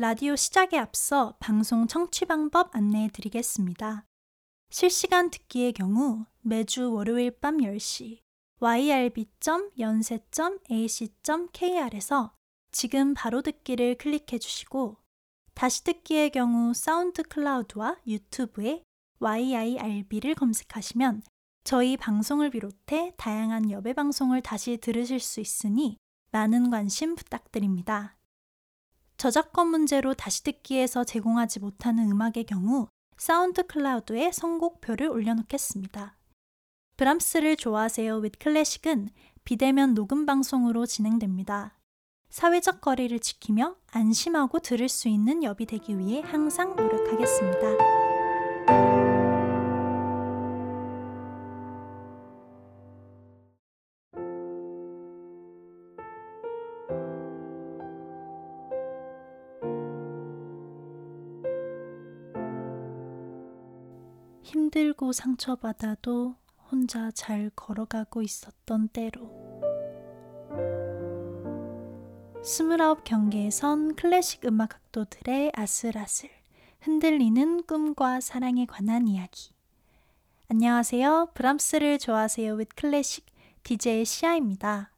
라디오 시작에 앞서 방송 청취 방법 안내해 드리겠습니다. 실시간 듣기의 경우 매주 월요일 밤 10시 yrb.연세.ac.kr에서 지금 바로 듣기를 클릭해 주시고 다시 듣기의 경우 사운드 클라우드와 유튜브에 YIRB를 검색하시면 저희 방송을 비롯해 다양한 여배 방송을 다시 들으실 수 있으니 많은 관심 부탁드립니다. 저작권 문제로 다시 듣기에서 제공하지 못하는 음악의 경우 사운드 클라우드에 선곡표를 올려놓겠습니다. 브람스를 좋아하세요 with 클래식은 비대면 녹음 방송으로 진행됩니다. 사회적 거리를 지키며 안심하고 들을 수 있는 엽이 되기 위해 항상 노력하겠습니다. 힘들고 상처받아도 혼자 잘 걸어가고 있었던 때로 스물아홉 경계에 선 클래식 음악 학도들의 아슬아슬 흔들리는 꿈과 사랑에 관한 이야기 안녕하세요. 브람스를 좋아하세요 with 클래식 DJ 시아입니다.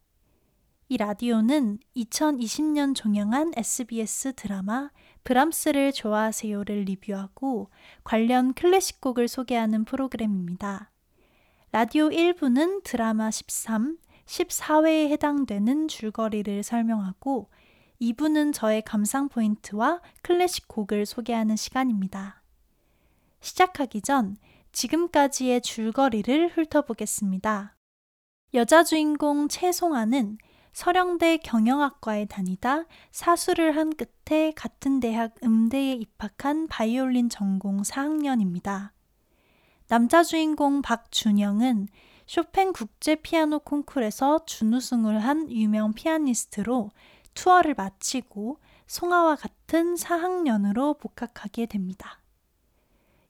이 라디오는 2020년 종영한 SBS 드라마 브람스를 좋아하세요를 리뷰하고 관련 클래식 곡을 소개하는 프로그램입니다. 라디오 1부는 드라마 13, 14회에 해당되는 줄거리를 설명하고 2부는 저의 감상 포인트와 클래식 곡을 소개하는 시간입니다. 시작하기 전 지금까지의 줄거리를 훑어보겠습니다. 여자 주인공 최송아는 서령대 경영학과에 다니다 사수를 한 끝에 같은 대학 음대에 입학한 바이올린 전공 4학년입니다. 남자 주인공 박준영은 쇼팽 국제 피아노 콩쿨에서 준우승을 한 유명 피아니스트로 투어를 마치고 송아와 같은 4학년으로 복학하게 됩니다.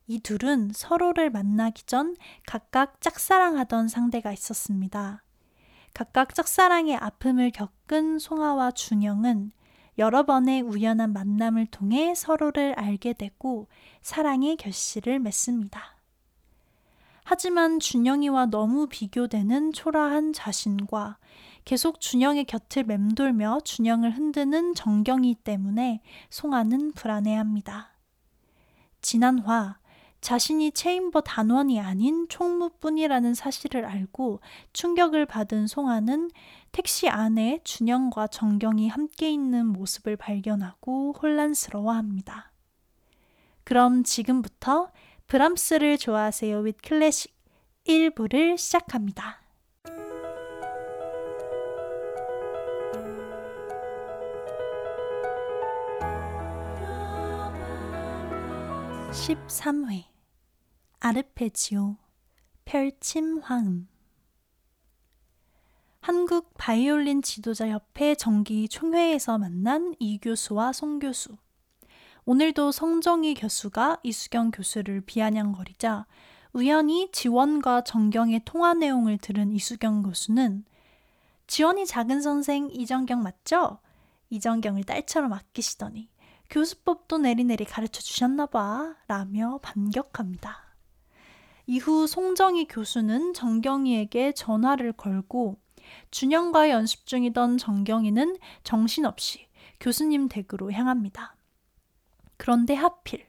이 둘은 서로를 만나기 전 각각 짝사랑하던 상대가 있었습니다. 각각 짝사랑의 아픔을 겪은 송아와 준영은 여러 번의 우연한 만남을 통해 서로를 알게 되고 사랑의 결실을 맺습니다. 하지만 준영이와 너무 비교되는 초라한 자신과 계속 준영의 곁을 맴돌며 준영을 흔드는 정경이 때문에 송아는 불안해합니다. 지난 화 자신이 체인버 단원이 아닌 총무뿐이라는 사실을 알고 충격을 받은 송아는 택시 안에 준영과 정경이 함께 있는 모습을 발견하고 혼란스러워합니다. 그럼 지금부터 브람스를 좋아하세요 with 클래식 1부를 시작합니다. 13회 아르페지오 펼침 화음 한국 바이올린 지도자 협회 정기 총회에서 만난 이 교수와 송 교수. 오늘도 성정희 교수가 이수경 교수를 비아냥거리자 우연히 지원과 정경의 통화 내용을 들은 이수경 교수는 지원이 작은 선생 이정경 맞죠? 이정경을 딸처럼 아끼시더니 교수법도 내리내리 가르쳐 주셨나 봐 라며 반격합니다. 이후 송정희 교수는 정경이에게 전화를 걸고 준영과 연습 중이던 정경이는 정신없이 교수님 댁으로 향합니다. 그런데 하필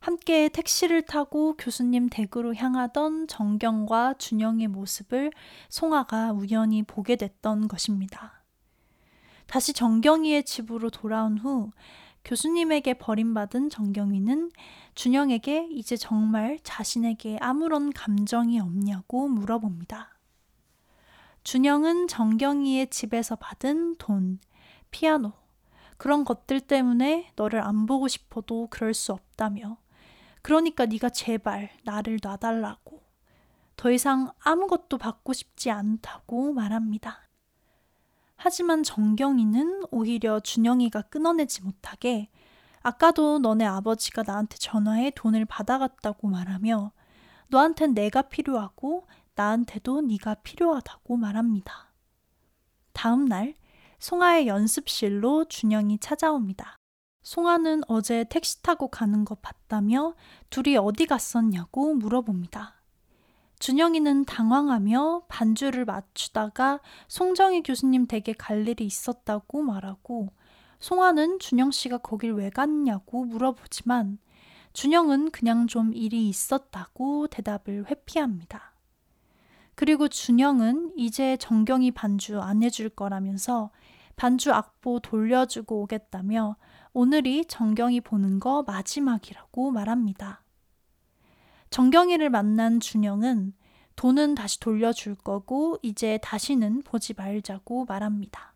함께 택시를 타고 교수님 댁으로 향하던 정경과 준영의 모습을 송아가 우연히 보게 됐던 것입니다. 다시 정경이의 집으로 돌아온 후 교수님에게 버림받은 정경이는 준영에게 이제 정말 자신에게 아무런 감정이 없냐고 물어봅니다. 준영은 정경이의 집에서 받은 돈, 피아노, 그런 것들 때문에 너를 안 보고 싶어도 그럴 수 없다며. 그러니까 네가 제발 나를 놔달라고. 더 이상 아무것도 받고 싶지 않다고 말합니다. 하지만 정경이는 오히려 준영이가 끊어내지 못하게 아까도 너네 아버지가 나한테 전화해 돈을 받아갔다고 말하며 너한텐 내가 필요하고 나한테도 네가 필요하다고 말합니다. 다음 날 송아의 연습실로 준영이 찾아옵니다. 송아는 어제 택시 타고 가는 거 봤다며 둘이 어디 갔었냐고 물어봅니다. 준영이는 당황하며 반주를 맞추다가 송정희 교수님 댁에 갈 일이 있었다고 말하고 송아는 준영 씨가 거길 왜 갔냐고 물어보지만 준영은 그냥 좀 일이 있었다고 대답을 회피합니다. 그리고 준영은 이제 정경이 반주 안 해줄 거라면서 반주 악보 돌려주고 오겠다며 오늘이 정경이 보는 거 마지막이라고 말합니다. 정경이를 만난 준영은 돈은 다시 돌려줄 거고 이제 다시는 보지 말자고 말합니다.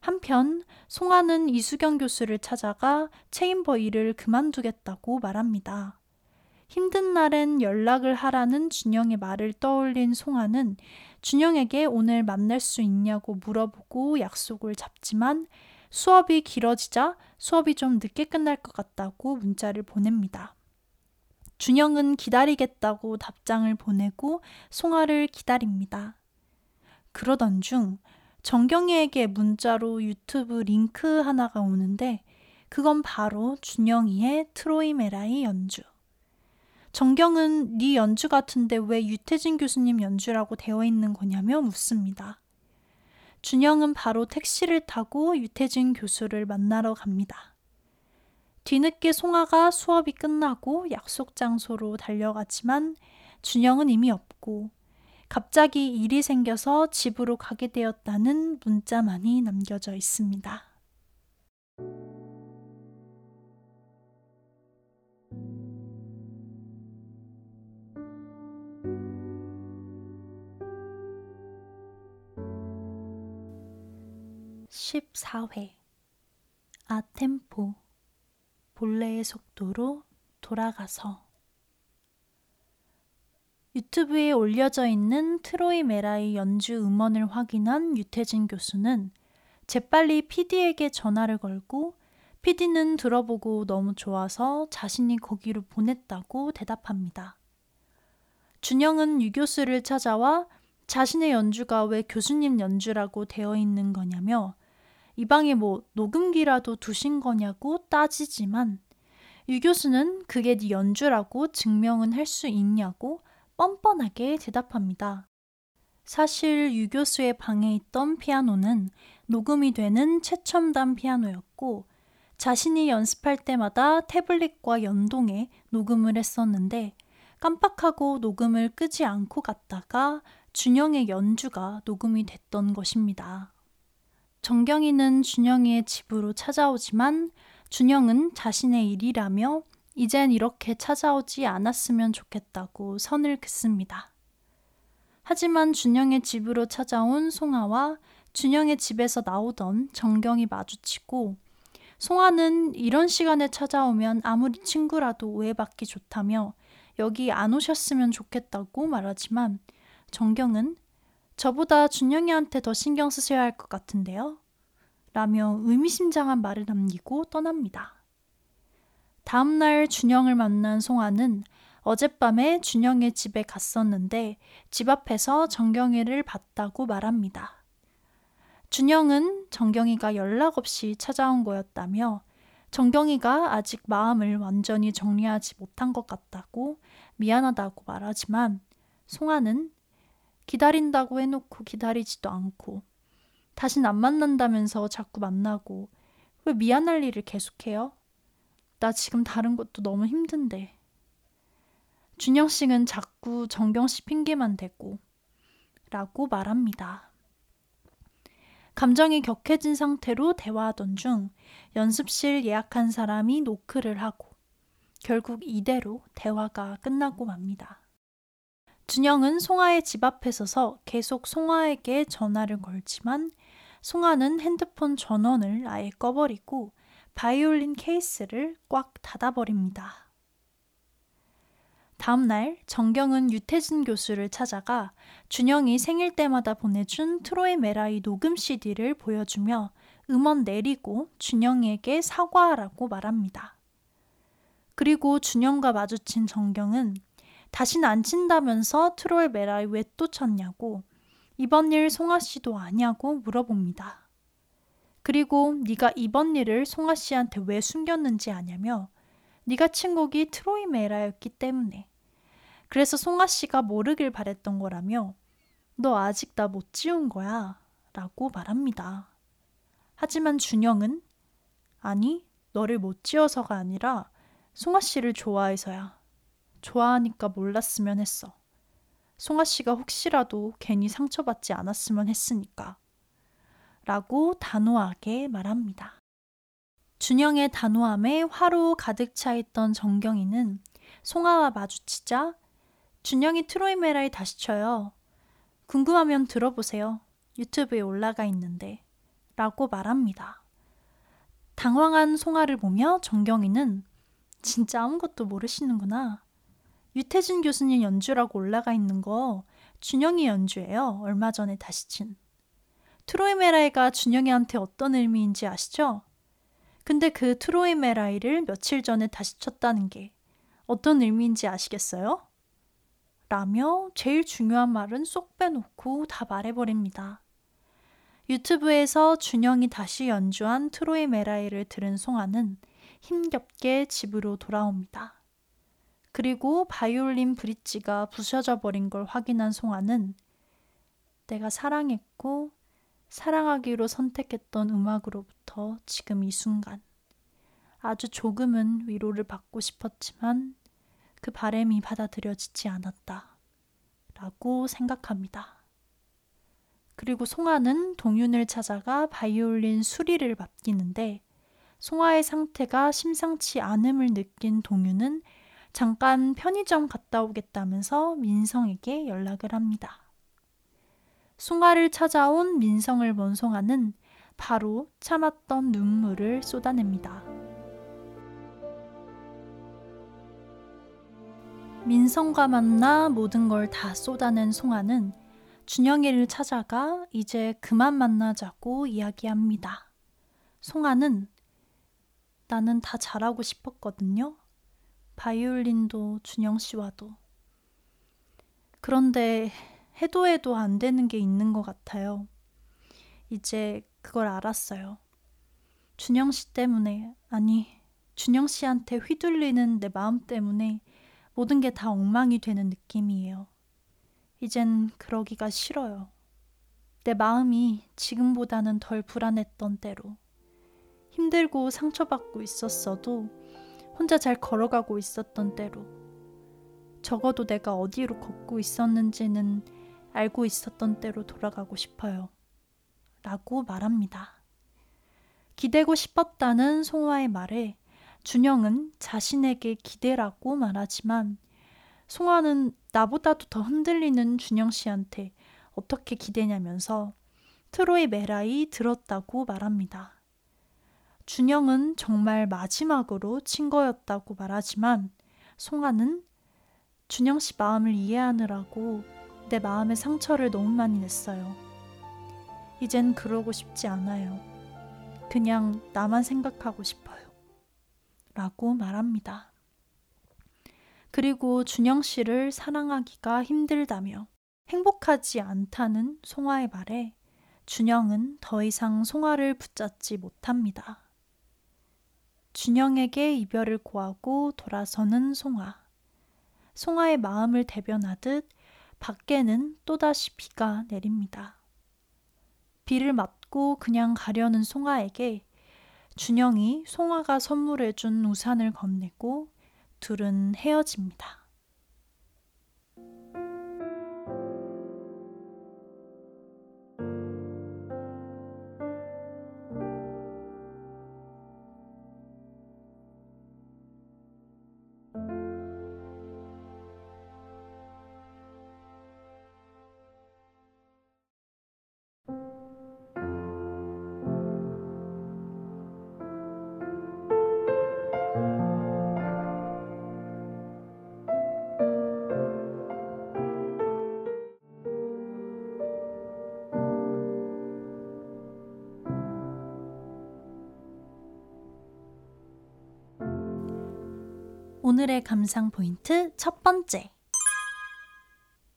한편 송아는 이수경 교수를 찾아가 체인버 일을 그만두겠다고 말합니다. 힘든 날엔 연락을 하라는 준영의 말을 떠올린 송아는 준영에게 오늘 만날 수 있냐고 물어보고 약속을 잡지만 수업이 길어지자 수업이 좀 늦게 끝날 것 같다고 문자를 보냅니다. 준영은 기다리겠다고 답장을 보내고 송아를 기다립니다. 그러던 중 정경이에게 문자로 유튜브 링크 하나가 오는데 그건 바로 준영이의 트로이 메라이 연주. 정경은 네 연주 같은데 왜 유태진 교수님 연주라고 되어 있는 거냐며 묻습니다. 준영은 바로 택시를 타고 유태진 교수를 만나러 갑니다. 뒤늦게 송아가 수업이 끝나고 약속 장소로 달려갔지만 준영은 이미 없고 갑자기 일이 생겨서 집으로 가게 되었다는 문자만이 남겨져 있습니다. 14회 아템포 본래의 속도로 돌아가서 유튜브에 올려져 있는 트로이 메라의 연주 음원을 확인한 유태진 교수는 재빨리 PD에게 전화를 걸고 PD는 들어보고 너무 좋아서 자신이 거기로 보냈다고 대답합니다. 준영은 유 교수를 찾아와 자신의 연주가 왜 교수님 연주라고 되어 있는 거냐며 이 방에 뭐 녹음기라도 두신 거냐고 따지지만 유 교수는 그게 네 연주라고 증명은 할 수 있냐고 뻔뻔하게 대답합니다. 사실 유 교수의 방에 있던 피아노는 녹음이 되는 최첨단 피아노였고 자신이 연습할 때마다 태블릿과 연동해 녹음을 했었는데 깜빡하고 녹음을 끄지 않고 갔다가 준영의 연주가 녹음이 됐던 것입니다. 정경이는 준영이의 집으로 찾아오지만 준영은 자신의 일이라며 이젠 이렇게 찾아오지 않았으면 좋겠다고 선을 긋습니다. 하지만 준영의 집으로 찾아온 송아와 준영의 집에서 나오던 정경이 마주치고 송아는 이런 시간에 찾아오면 아무리 친구라도 오해받기 좋다며 여기 안 오셨으면 좋겠다고 말하지만 정경은 저보다 준영이한테 더 신경 쓰셔야 할 것 같은데요. 라며 의미심장한 말을 남기고 떠납니다. 다음날 준영을 만난 송아는 어젯밤에 준영의 집에 갔었는데 집 앞에서 정경이를 봤다고 말합니다. 준영은 정경이가 연락 없이 찾아온 거였다며 정경이가 아직 마음을 완전히 정리하지 못한 것 같다고 미안하다고 말하지만 송아는 기다린다고 해놓고 기다리지도 않고 다신 안 만난다면서 자꾸 만나고 왜 미안할 일을 계속해요? 나 지금 다른 것도 너무 힘든데. 준영 씨는 자꾸 정경 씨 핑계만 대고 라고 말합니다. 감정이 격해진 상태로 대화하던 중 연습실 예약한 사람이 노크를 하고 결국 이대로 대화가 끝나고 맙니다. 준영은 송아의 집 앞에 서서 계속 송아에게 전화를 걸지만 송아는 핸드폰 전원을 아예 꺼버리고 바이올린 케이스를 꽉 닫아버립니다. 다음날 정경은 유태진 교수를 찾아가 준영이 생일 때마다 보내준 트로이 메라이 녹음 CD를 보여주며 음원 내리고 준영이에게 사과하라고 말합니다. 그리고 준영과 마주친 정경은 다신 안 친다면서 트롤 메라이 왜 또 쳤냐고 이번 일 송아 씨도 아냐고 물어봅니다. 그리고 네가 이번 일을 송아 씨한테 왜 숨겼는지 아냐며 네가 친곡이 트로이 메라였기 때문에. 그래서 송아 씨가 모르길 바랬던 거라며 너 아직 나 못 지운 거야 라고 말합니다. 하지만 준영은 아니 너를 못 지어서가 아니라 송아 씨를 좋아해서야. 좋아하니까 몰랐으면 했어. 송아 씨가 혹시라도 괜히 상처받지 않았으면 했으니까. 라고 단호하게 말합니다. 준영의 단호함에 화로 가득 차 있던 정경이는 송아와 마주치자 준영이 트로이메라에 다시 쳐요. 궁금하면 들어보세요. 유튜브에 올라가 있는데. 라고 말합니다. 당황한 송아를 보며 정경이는 진짜 아무것도 모르시는구나. 유태진 교수님 연주라고 올라가 있는 거 준영이 연주예요. 얼마 전에 다시 친. 트로이메라이가 준영이한테 어떤 의미인지 아시죠? 근데 그 트로이메라이를 며칠 전에 다시 쳤다는 게 어떤 의미인지 아시겠어요? 라며 제일 중요한 말은 쏙 빼놓고 다 말해버립니다. 유튜브에서 준영이 다시 연주한 트로이 메라이를 들은 송아는 힘겹게 집으로 돌아옵니다. 그리고 바이올린 브릿지가 부셔져 버린 걸 확인한 송아는 내가 사랑했고 사랑하기로 선택했던 음악으로부터 지금 이 순간 아주 조금은 위로를 받고 싶었지만 그 바램이 받아들여지지 않았다. 라고 생각합니다. 그리고 송아는 동윤을 찾아가 바이올린 수리를 맡기는데 송아의 상태가 심상치 않음을 느낀 동윤은 잠깐 편의점 갔다 오겠다면서 민성에게 연락을 합니다. 숭아를 찾아온 민성을 본 송아는 바로 참았던 눈물을 쏟아냅니다. 민성과 만나 모든 걸 다 쏟아낸 송아는 준영이를 찾아가 이제 그만 만나자고 이야기합니다. 송아는 나는 다 잘하고 싶었거든요. 바이올린도 준영 씨와도. 그런데 해도 해도 안 되는 게 있는 것 같아요. 이제 그걸 알았어요. 준영 씨 때문에, 아니, 준영 씨한테 휘둘리는 내 마음 때문에 모든 게 다 엉망이 되는 느낌이에요. 이젠 그러기가 싫어요. 내 마음이 지금보다는 덜 불안했던 때로. 힘들고 상처받고 있었어도 혼자 잘 걸어가고 있었던 때로 적어도 내가 어디로 걷고 있었는지는 알고 있었던 때로 돌아가고 싶어요. 라고 말합니다. 기대고 싶었다는 송화의 말에 준영은 자신에게 기대라고 말하지만 송화는 나보다도 더 흔들리는 준영 씨한테 어떻게 기대냐면서 트로이 메라이 들었다고 말합니다. 준영은 정말 마지막으로 친 거였다고 말하지만 송아는 준영 씨 마음을 이해하느라고 내 마음의 상처를 너무 많이 냈어요. 이젠 그러고 싶지 않아요. 그냥 나만 생각하고 싶어요. 라고 말합니다. 그리고 준영 씨를 사랑하기가 힘들다며 행복하지 않다는 송아의 말에 준영은 더 이상 송아를 붙잡지 못합니다. 준영에게 이별을 고하고 돌아서는 송아. 송아의 마음을 대변하듯 밖에는 또다시 비가 내립니다. 비를 맞고 그냥 가려는 송아에게 준영이 송아가 선물해준 우산을 건네고 둘은 헤어집니다. 오늘의 감상 포인트 첫 번째.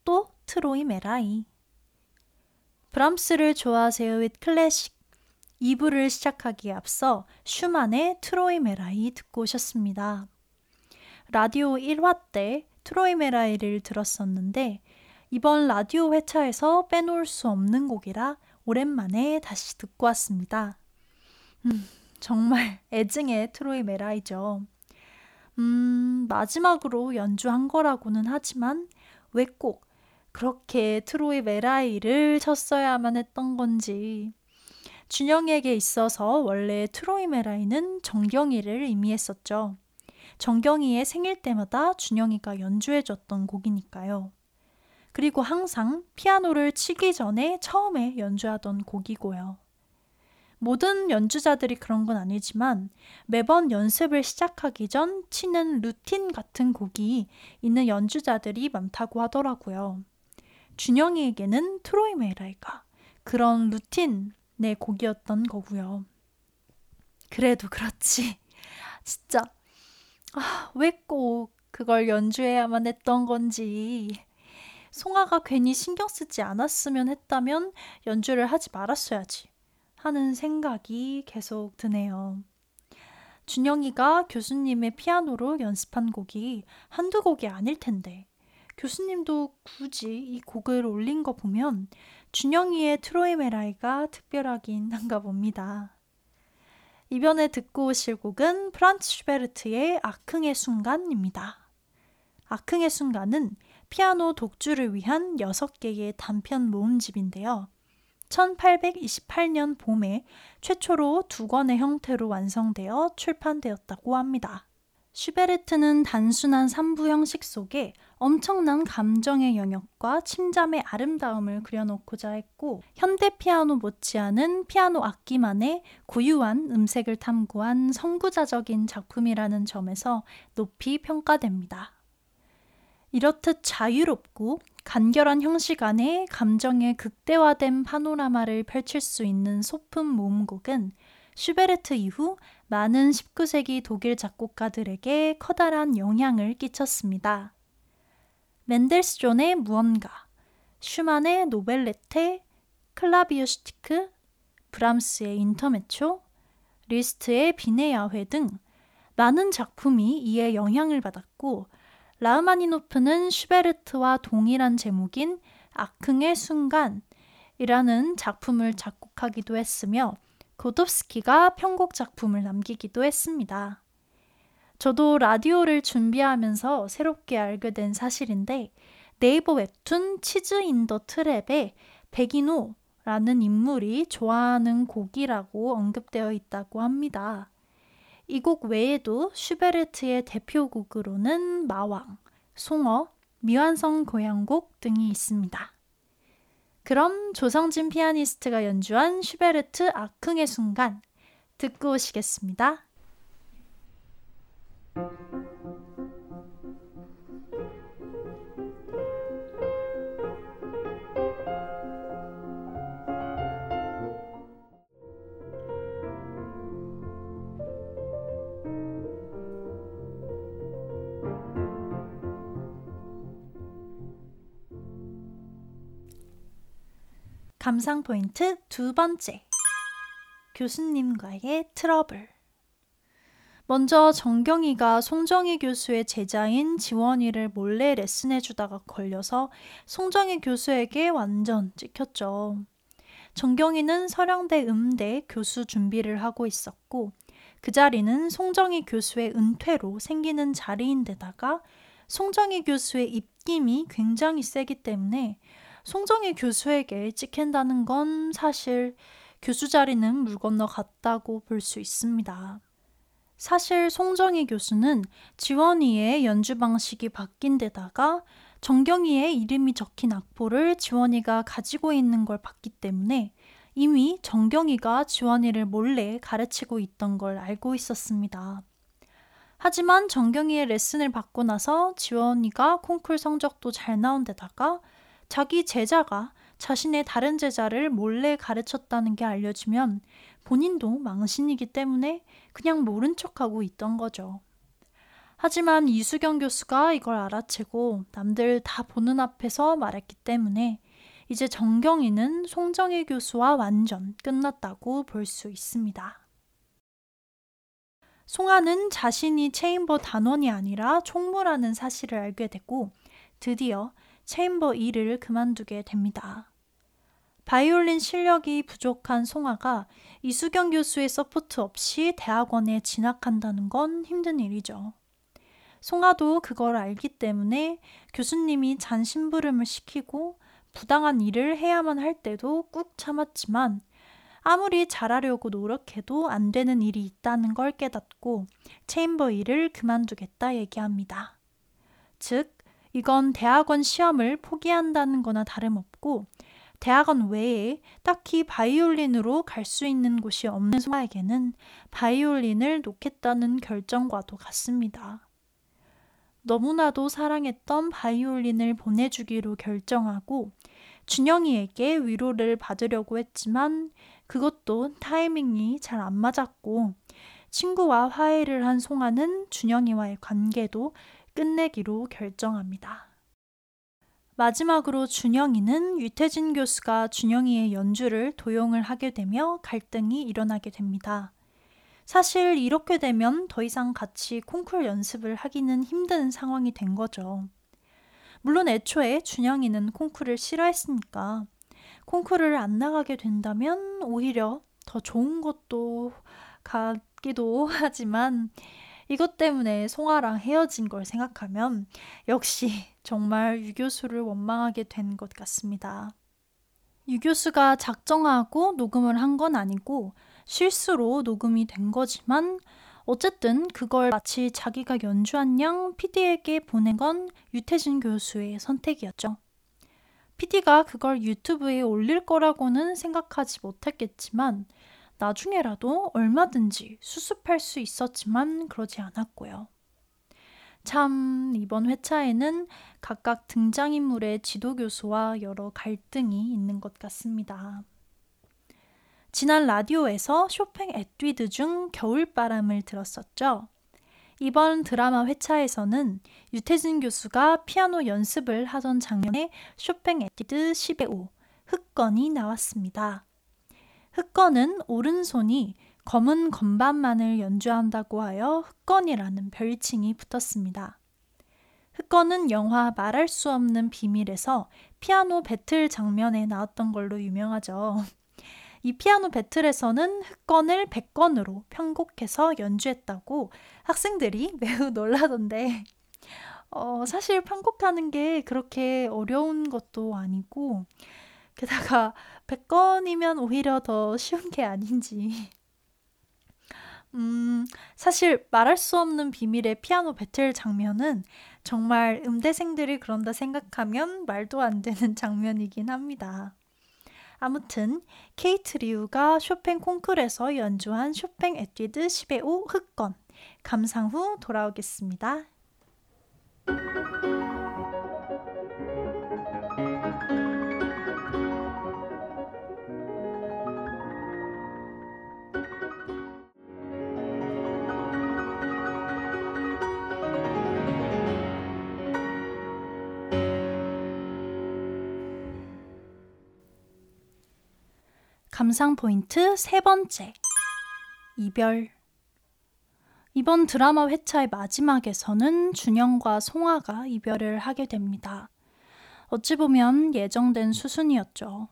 또 트로이메라이. 브람스를 좋아하세요 with 클래식. 2부를 시작하기에 앞서 슈만의 트로이메라이 듣고 오셨습니다. 라디오 1화 때 트로이메라이를 들었었는데 이번 라디오 회차에서 빼놓을 수 없는 곡이라 오랜만에 다시 듣고 왔습니다. 음, 정말 애증의 트로이 메라이죠. 음, 마지막으로 연주한 거라고는 하지만 왜 꼭 그렇게 트로이 메라이를 쳤어야만 했던 건지. 준영에게 있어서 원래 트로이 메라이는 정경이를 의미했었죠. 정경이의 생일 때마다 준영이가 연주해줬던 곡이니까요. 그리고 항상 피아노를 치기 전에 처음에 연주하던 곡이고요. 모든 연주자들이 그런 건 아니지만 매번 연습을 시작하기 전 치는 루틴 같은 곡이 있는 연주자들이 많다고 하더라고요. 준영이에게는 트로이 메라이가 그런 루틴의 곡이었던 거고요. 그래도 그렇지. 진짜 아, 왜 꼭 그걸 연주해야만 했던 건지. 송아가 괜히 신경 쓰지 않았으면 했다면 연주를 하지 말았어야지. 하는 생각이 계속 드네요. 준영이가 교수님의 피아노로 연습한 곡이 한두 곡이 아닐 텐데, 교수님도 굳이 이 곡을 올린 거 보면 준영이의 트로이 메라이가 특별하긴 한가 봅니다. 이번에 듣고 오실 곡은 프란츠 슈베르트의 아흥의 순간입니다. 아흥의 순간은 피아노 독주를 위한 6개의 단편 모음집인데요. 1828년 봄에 최초로 두 권의 형태로 완성되어 출판되었다고 합니다. 슈베르트는 단순한 3부 형식 속에 엄청난 감정의 영역과 침잠의 아름다움을 그려놓고자 했고 현대 피아노 못지않은 피아노 악기만의 고유한 음색을 탐구한 선구자적인 작품이라는 점에서 높이 평가됩니다. 이렇듯 자유롭고 간결한 형식 안에 감정의 극대화된 파노라마를 펼칠 수 있는 소품 모음곡은 슈베르트 이후 많은 19세기 독일 작곡가들에게 커다란 영향을 끼쳤습니다. 멘델스존의 무언가, 슈만의 노벨레테, Klavierstück, 브람스의 인터메초, 리스트의 빈의 야회 등 많은 작품이 이에 영향을 받았고 라흐마니노프는 슈베르트와 동일한 제목인 악흥의 순간이라는 작품을 작곡하기도 했으며 고도프스키가 편곡 작품을 남기기도 했습니다. 저도 라디오를 준비하면서 새롭게 알게 된 사실인데 네이버 웹툰 치즈 인 더 트랩에 백인호라는 인물이 좋아하는 곡이라고 언급되어 있다고 합니다. 이 곡 외에도 슈베르트의 대표곡으로는 마왕, 송어, 미완성 교향곡 등이 있습니다. 그럼 조성진 피아니스트가 연주한 슈베르트 악흥의 순간 듣고 오시겠습니다. 감상 포인트 두 번째. 교수님과의 트러블. 먼저 정경이가 송정희 교수의 제자인 지원이를 몰래 레슨해주다가 걸려서 송정희 교수에게 완전 찍혔죠. 정경이는 서령대 음대 교수 준비를 하고 있었고 그 자리는 송정희 교수의 은퇴로 생기는 자리인데다가 송정희 교수의 입김이 굉장히 세기 때문에 송정희 교수에게 찍힌다는 건 사실 교수 자리는 물 건너 갔다고 볼 수 있습니다. 사실 송정희 교수는 지원이의 연주 방식이 바뀐 데다가 정경이의 이름이 적힌 악보를 지원이가 가지고 있는 걸 봤기 때문에 이미 정경이가 지원이를 몰래 가르치고 있던 걸 알고 있었습니다. 하지만 정경이의 레슨을 받고 나서 지원이가 콩쿨 성적도 잘 나온 데다가 자기 제자가 자신의 다른 제자를 몰래 가르쳤다는 게 알려지면 본인도 망신이기 때문에 그냥 모른 척하고 있던 거죠. 하지만 이수경 교수가 이걸 알아채고 남들 다 보는 앞에서 말했기 때문에 이제 정경이는 송정희 교수와 완전 끝났다고 볼 수 있습니다. 송아는 자신이 체인버 단원이 아니라 총무라는 사실을 알게 되고 드디어 chamber 일을 그만두게 됩니다. 바이올린 실력이 부족한 송아가 이수경 교수의 support 없이 대학원에 진학한다는 건 힘든 일이죠. 송아도 그걸 알기 때문에 교수님이 잔심부름을 시키고 부당한 일을 해야만 할 때도 꾹 참았지만 아무리 잘하려고 노력해도 안 되는 일이 있다는 걸 깨닫고 체인버 일을 그만두겠다 얘기합니다. 즉, 이건 대학원 시험을 포기한다는 거나 다름없고 대학원 외에 딱히 바이올린으로 갈 수 있는 곳이 없는 소아에게는 바이올린을 놓겠다는 결정과도 같습니다. 너무나도 사랑했던 바이올린을 보내주기로 결정하고 준영이에게 위로를 받으려고 했지만 그것도 타이밍이 잘 안 맞았고 친구와 화해를 한 송아는 준영이와의 관계도 끝내기로 결정합니다. 마지막으로 준영이는 유태진 교수가 준영이의 연주를 도용을 하게 되며 갈등이 일어나게 됩니다. 사실 이렇게 되면 더 이상 같이 콩쿨 연습을 하기는 힘든 상황이 된 거죠. 물론 애초에 준영이는 콩쿨을 싫어했으니까 콩쿠르를 안 나가게 된다면 오히려 더 좋은 것도 같기도 하지만 이것 때문에 송아랑 헤어진 걸 생각하면 역시 정말 유 교수를 원망하게 된 것 같습니다. 유 교수가 작정하고 녹음을 한 건 아니고 실수로 녹음이 된 거지만 어쨌든 그걸 마치 자기가 연주한 양 PD에게 보낸 건 유태진 교수의 선택이었죠. PD가 그걸 유튜브에 올릴 거라고는 생각하지 못했겠지만 나중에라도 얼마든지 수습할 수 있었지만 그러지 않았고요. 참, 이번 회차에는 각각 등장인물의 지도교수와 여러 갈등이 있는 것 같습니다. 지난 라디오에서 쇼팽 에뛰드 중 겨울바람을 들었었죠. 이번 드라마 회차에서는 유태진 교수가 피아노 연습을 하던 장면에 쇼팽 에뛰드 10의 5 흑건이 나왔습니다. 흑건은 오른손이 검은 건반만을 연주한다고 하여 흑건이라는 별칭이 붙었습니다. 흑건은 영화 말할 수 없는 비밀에서 피아노 배틀 장면에 나왔던 걸로 유명하죠. 이 피아노 배틀에서는 흑건을 100건으로 편곡해서 연주했다고 학생들이 매우 놀라던데, 어, 사실 편곡하는 게 그렇게 어려운 것도 아니고, 게다가 100건이면 오히려 더 쉬운 게 아닌지. 음, 사실 말할 수 없는 비밀의 피아노 배틀 장면은 정말 음대생들이 그런다 생각하면 말도 안 되는 장면이긴 합니다. 아무튼 케이트 리우가 쇼팽 콩쿨에서 연주한 쇼팽 에뛰드 10의 5 흑건 감상 후 돌아오겠습니다. 감상 포인트 세 번째. 이별. 이번 드라마 회차의 마지막에서는 준영과 송아가 이별을 하게 됩니다. 어찌 보면 예정된 수순이었죠.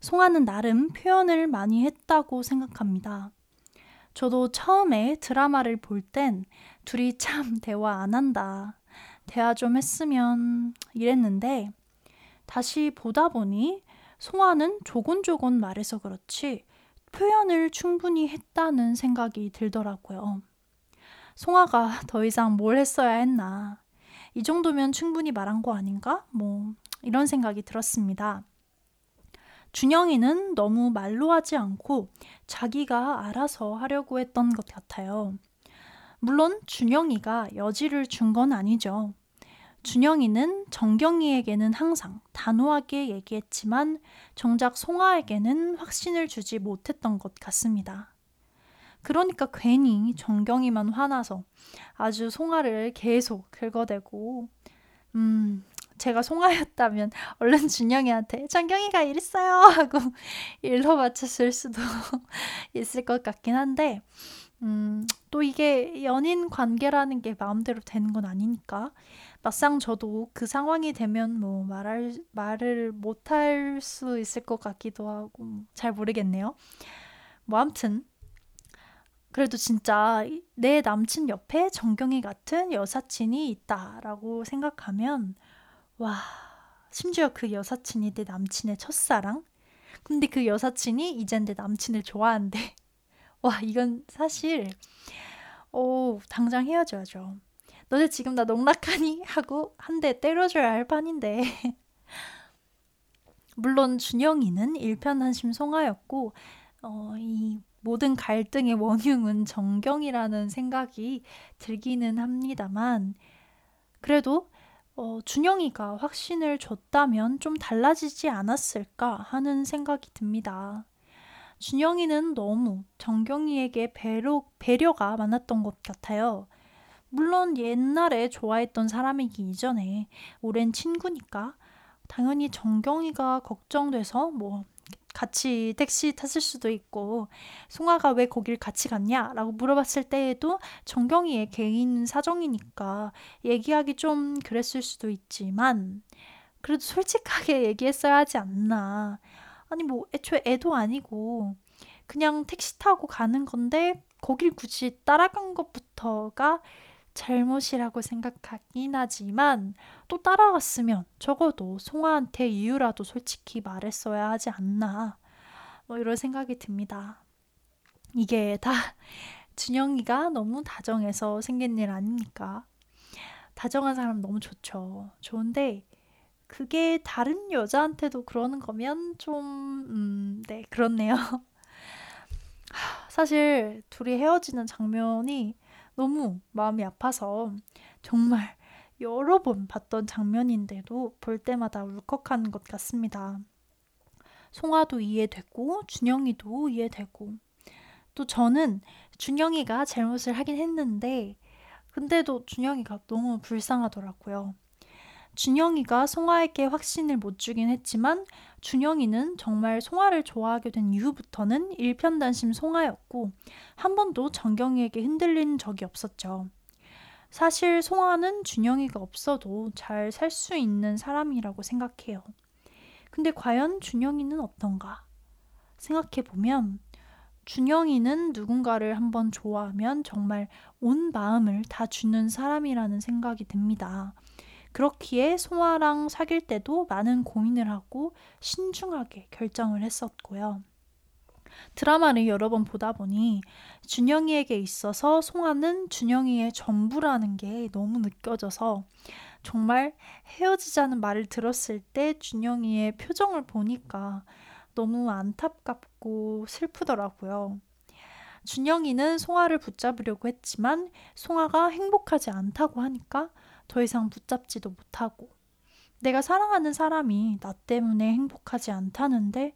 송아는 나름 표현을 많이 했다고 생각합니다. 저도 처음에 드라마를 볼 땐 둘이 참 대화 안 한다. 대화 좀 했으면 이랬는데 다시 보다 보니 송아는 조곤조곤 말해서 그렇지 표현을 충분히 했다는 생각이 들더라고요. 송아가 더 이상 뭘 했어야 했나. 이 정도면 충분히 말한 거 아닌가? 뭐, 이런 생각이 들었습니다. 준영이는 너무 말로 하지 않고 자기가 알아서 하려고 했던 것 같아요. 물론 준영이가 여지를 준 건 아니죠. 준영이는 정경이에게는 항상 단호하게 얘기했지만 정작 송아에게는 확신을 주지 못했던 것 같습니다. 그러니까 괜히 정경이만 화나서 아주 송아를 계속 긁어대고, 음, 제가 송아였다면 얼른 준영이한테 정경이가 이랬어요 하고 일러 바쳤을 수도 있을 것 같긴 한데 음, 또 이게 연인 관계라는 게 마음대로 되는 건 아니니까 막상 저도 그 상황이 되면 뭐 말할 말을 못할 수 있을 것 같기도 하고 뭐잘 모르겠네요. 뭐 아무튼 그래도 진짜 내 남친 옆에 정경이 같은 여사친이 있다라고 생각하면 와 심지어 그 여사친이 내 남친의 첫사랑? 근데 그 여사친이 이젠 내 남친을 좋아한대. 와 이건 사실 오 당장 헤어져야죠. 너네 지금 나 농락하니? 하고 한 대 때려줘야 할 판인데. 물론 준영이는 일편단심 송하였고 어, 이 모든 갈등의 원흉은 정경이라는 생각이 들기는 합니다만 그래도 어, 준영이가 확신을 줬다면 좀 달라지지 않았을까 하는 생각이 듭니다. 준영이는 너무 정경이에게 배려, 배려가 많았던 것 같아요. 물론 옛날에 좋아했던 사람이기 이전에 오랜 친구니까 당연히 정경이가 걱정돼서 뭐 같이 택시 탔을 수도 있고 송아가 왜 거길 같이 갔냐? 라고 물어봤을 때에도 정경이의 개인 사정이니까 얘기하기 좀 그랬을 수도 있지만 그래도 솔직하게 얘기했어야 하지 않나. 아니 뭐 애초에 애도 아니고 그냥 택시 타고 가는 건데 거길 굳이 따라간 것부터가 잘못이라고 생각하긴 하지만 또 따라갔으면 적어도 송아한테 이유라도 솔직히 말했어야 하지 않나 뭐 이런 생각이 듭니다. 이게 다 준영이가 너무 다정해서 생긴 일 아닙니까? 다정한 사람 너무 좋죠. 좋은데 그게 다른 여자한테도 그러는 거면 좀, 음, 네, 그렇네요. 사실 둘이 헤어지는 장면이 너무 마음이 아파서 정말 여러 번 봤던 장면인데도 볼 때마다 울컥하는 것 같습니다. 송아도 이해되고 준영이도 이해되고 또 저는 준영이가 잘못을 하긴 했는데 근데도 준영이가 너무 불쌍하더라고요. 준영이가 송아에게 확신을 못 주긴 했지만 준영이는 정말 송아를 좋아하게 된 이후부터는 일편단심 송아였고 한 번도 정경이에게 흔들린 적이 없었죠. 사실 송아는 준영이가 없어도 잘 살 수 있는 사람이라고 생각해요. 근데 과연 준영이는 어떤가? 생각해 보면 준영이는 누군가를 한번 좋아하면 정말 온 마음을 다 주는 사람이라는 생각이 듭니다. 그렇기에 송아랑 사귈 때도 많은 고민을 하고 신중하게 결정을 했었고요. 드라마를 여러 번 보다 보니 준영이에게 있어서 송아는 준영이의 전부라는 게 너무 느껴져서 정말 헤어지자는 말을 들었을 때 준영이의 표정을 보니까 너무 안타깝고 슬프더라고요. 준영이는 송아를 붙잡으려고 했지만 송아가 행복하지 않다고 하니까 더 이상 붙잡지도 못하고 내가 사랑하는 사람이 나 때문에 행복하지 않다는데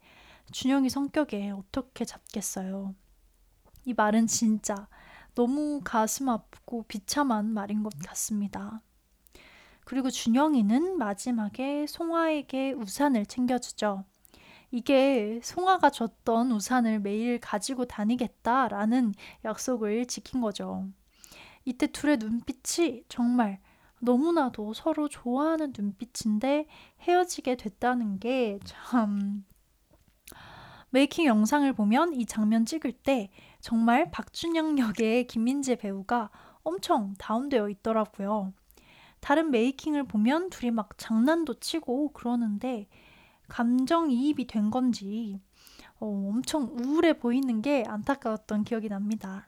준영이 성격에 어떻게 잡겠어요. 이 말은 진짜 너무 가슴 아프고 비참한 말인 것 같습니다. 그리고 준영이는 마지막에 송아에게 우산을 챙겨주죠. 이게 송아가 줬던 우산을 매일 가지고 다니겠다라는 약속을 지킨 거죠. 이때 둘의 눈빛이 정말 너무나도 서로 좋아하는 눈빛인데 헤어지게 됐다는 게 참 메이킹 영상을 보면 이 장면 찍을 때 정말 박준영 역의 김민재 배우가 엄청 다운되어 있더라고요. 다른 메이킹을 보면 둘이 막 장난도 치고 그러는데 감정이입이 된 건지 어, 엄청 우울해 보이는 게 안타까웠던 기억이 납니다.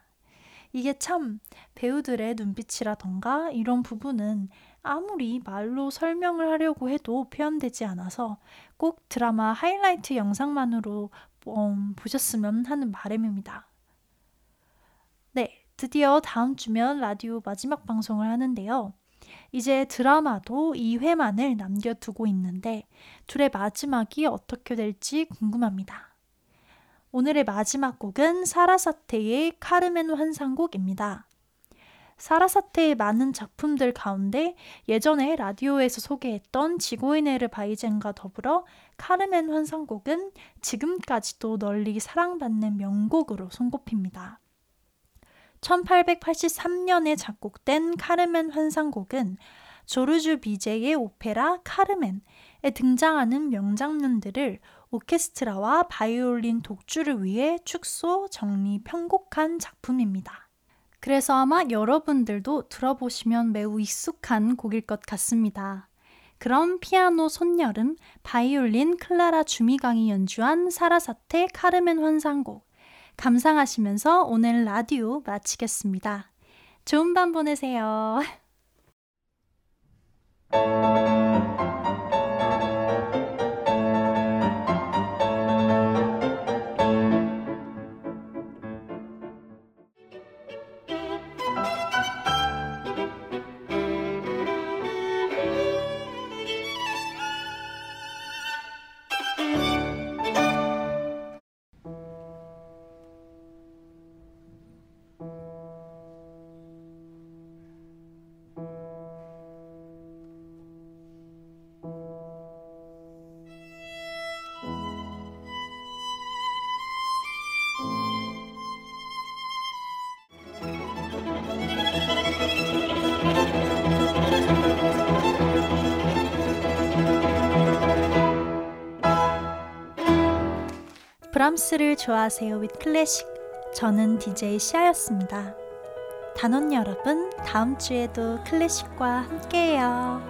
이게 참 배우들의 눈빛이라던가 이런 부분은 아무리 말로 설명을 하려고 해도 표현되지 않아서 꼭 드라마 하이라이트 영상만으로 음, 보셨으면 하는 바람입니다. 네, 드디어 다음 주면 라디오 마지막 방송을 하는데요. 이제 드라마도 2회만을 남겨두고 있는데 둘의 마지막이 어떻게 될지 궁금합니다. 오늘의 마지막 곡은 사라사테의 카르멘 환상곡입니다. 사라사테의 많은 작품들 가운데 예전에 라디오에서 소개했던 지고이네르 바이젠과 더불어 카르멘 환상곡은 지금까지도 널리 사랑받는 명곡으로 손꼽힙니다. 1883년에 작곡된 카르멘 환상곡은 조르주 비제의 오페라 카르멘에 등장하는 명장면들을 오케스트라와 바이올린 독주를 위해 축소, 정리, 편곡한 작품입니다. 그래서 아마 여러분들도 들어보시면 매우 익숙한 곡일 것 같습니다. 그럼 피아노 손여름, 바이올린 클라라 주미강이 연주한 사라사테 카르멘 환상곡 감상하시면서 오늘 라디오 마치겠습니다. 좋은 밤 보내세요. 브람스를 좋아하세요 with 클래식. 저는 DJ 시아였습니다. 단원 여러분, 다음 주에도 클래식과 함께해요.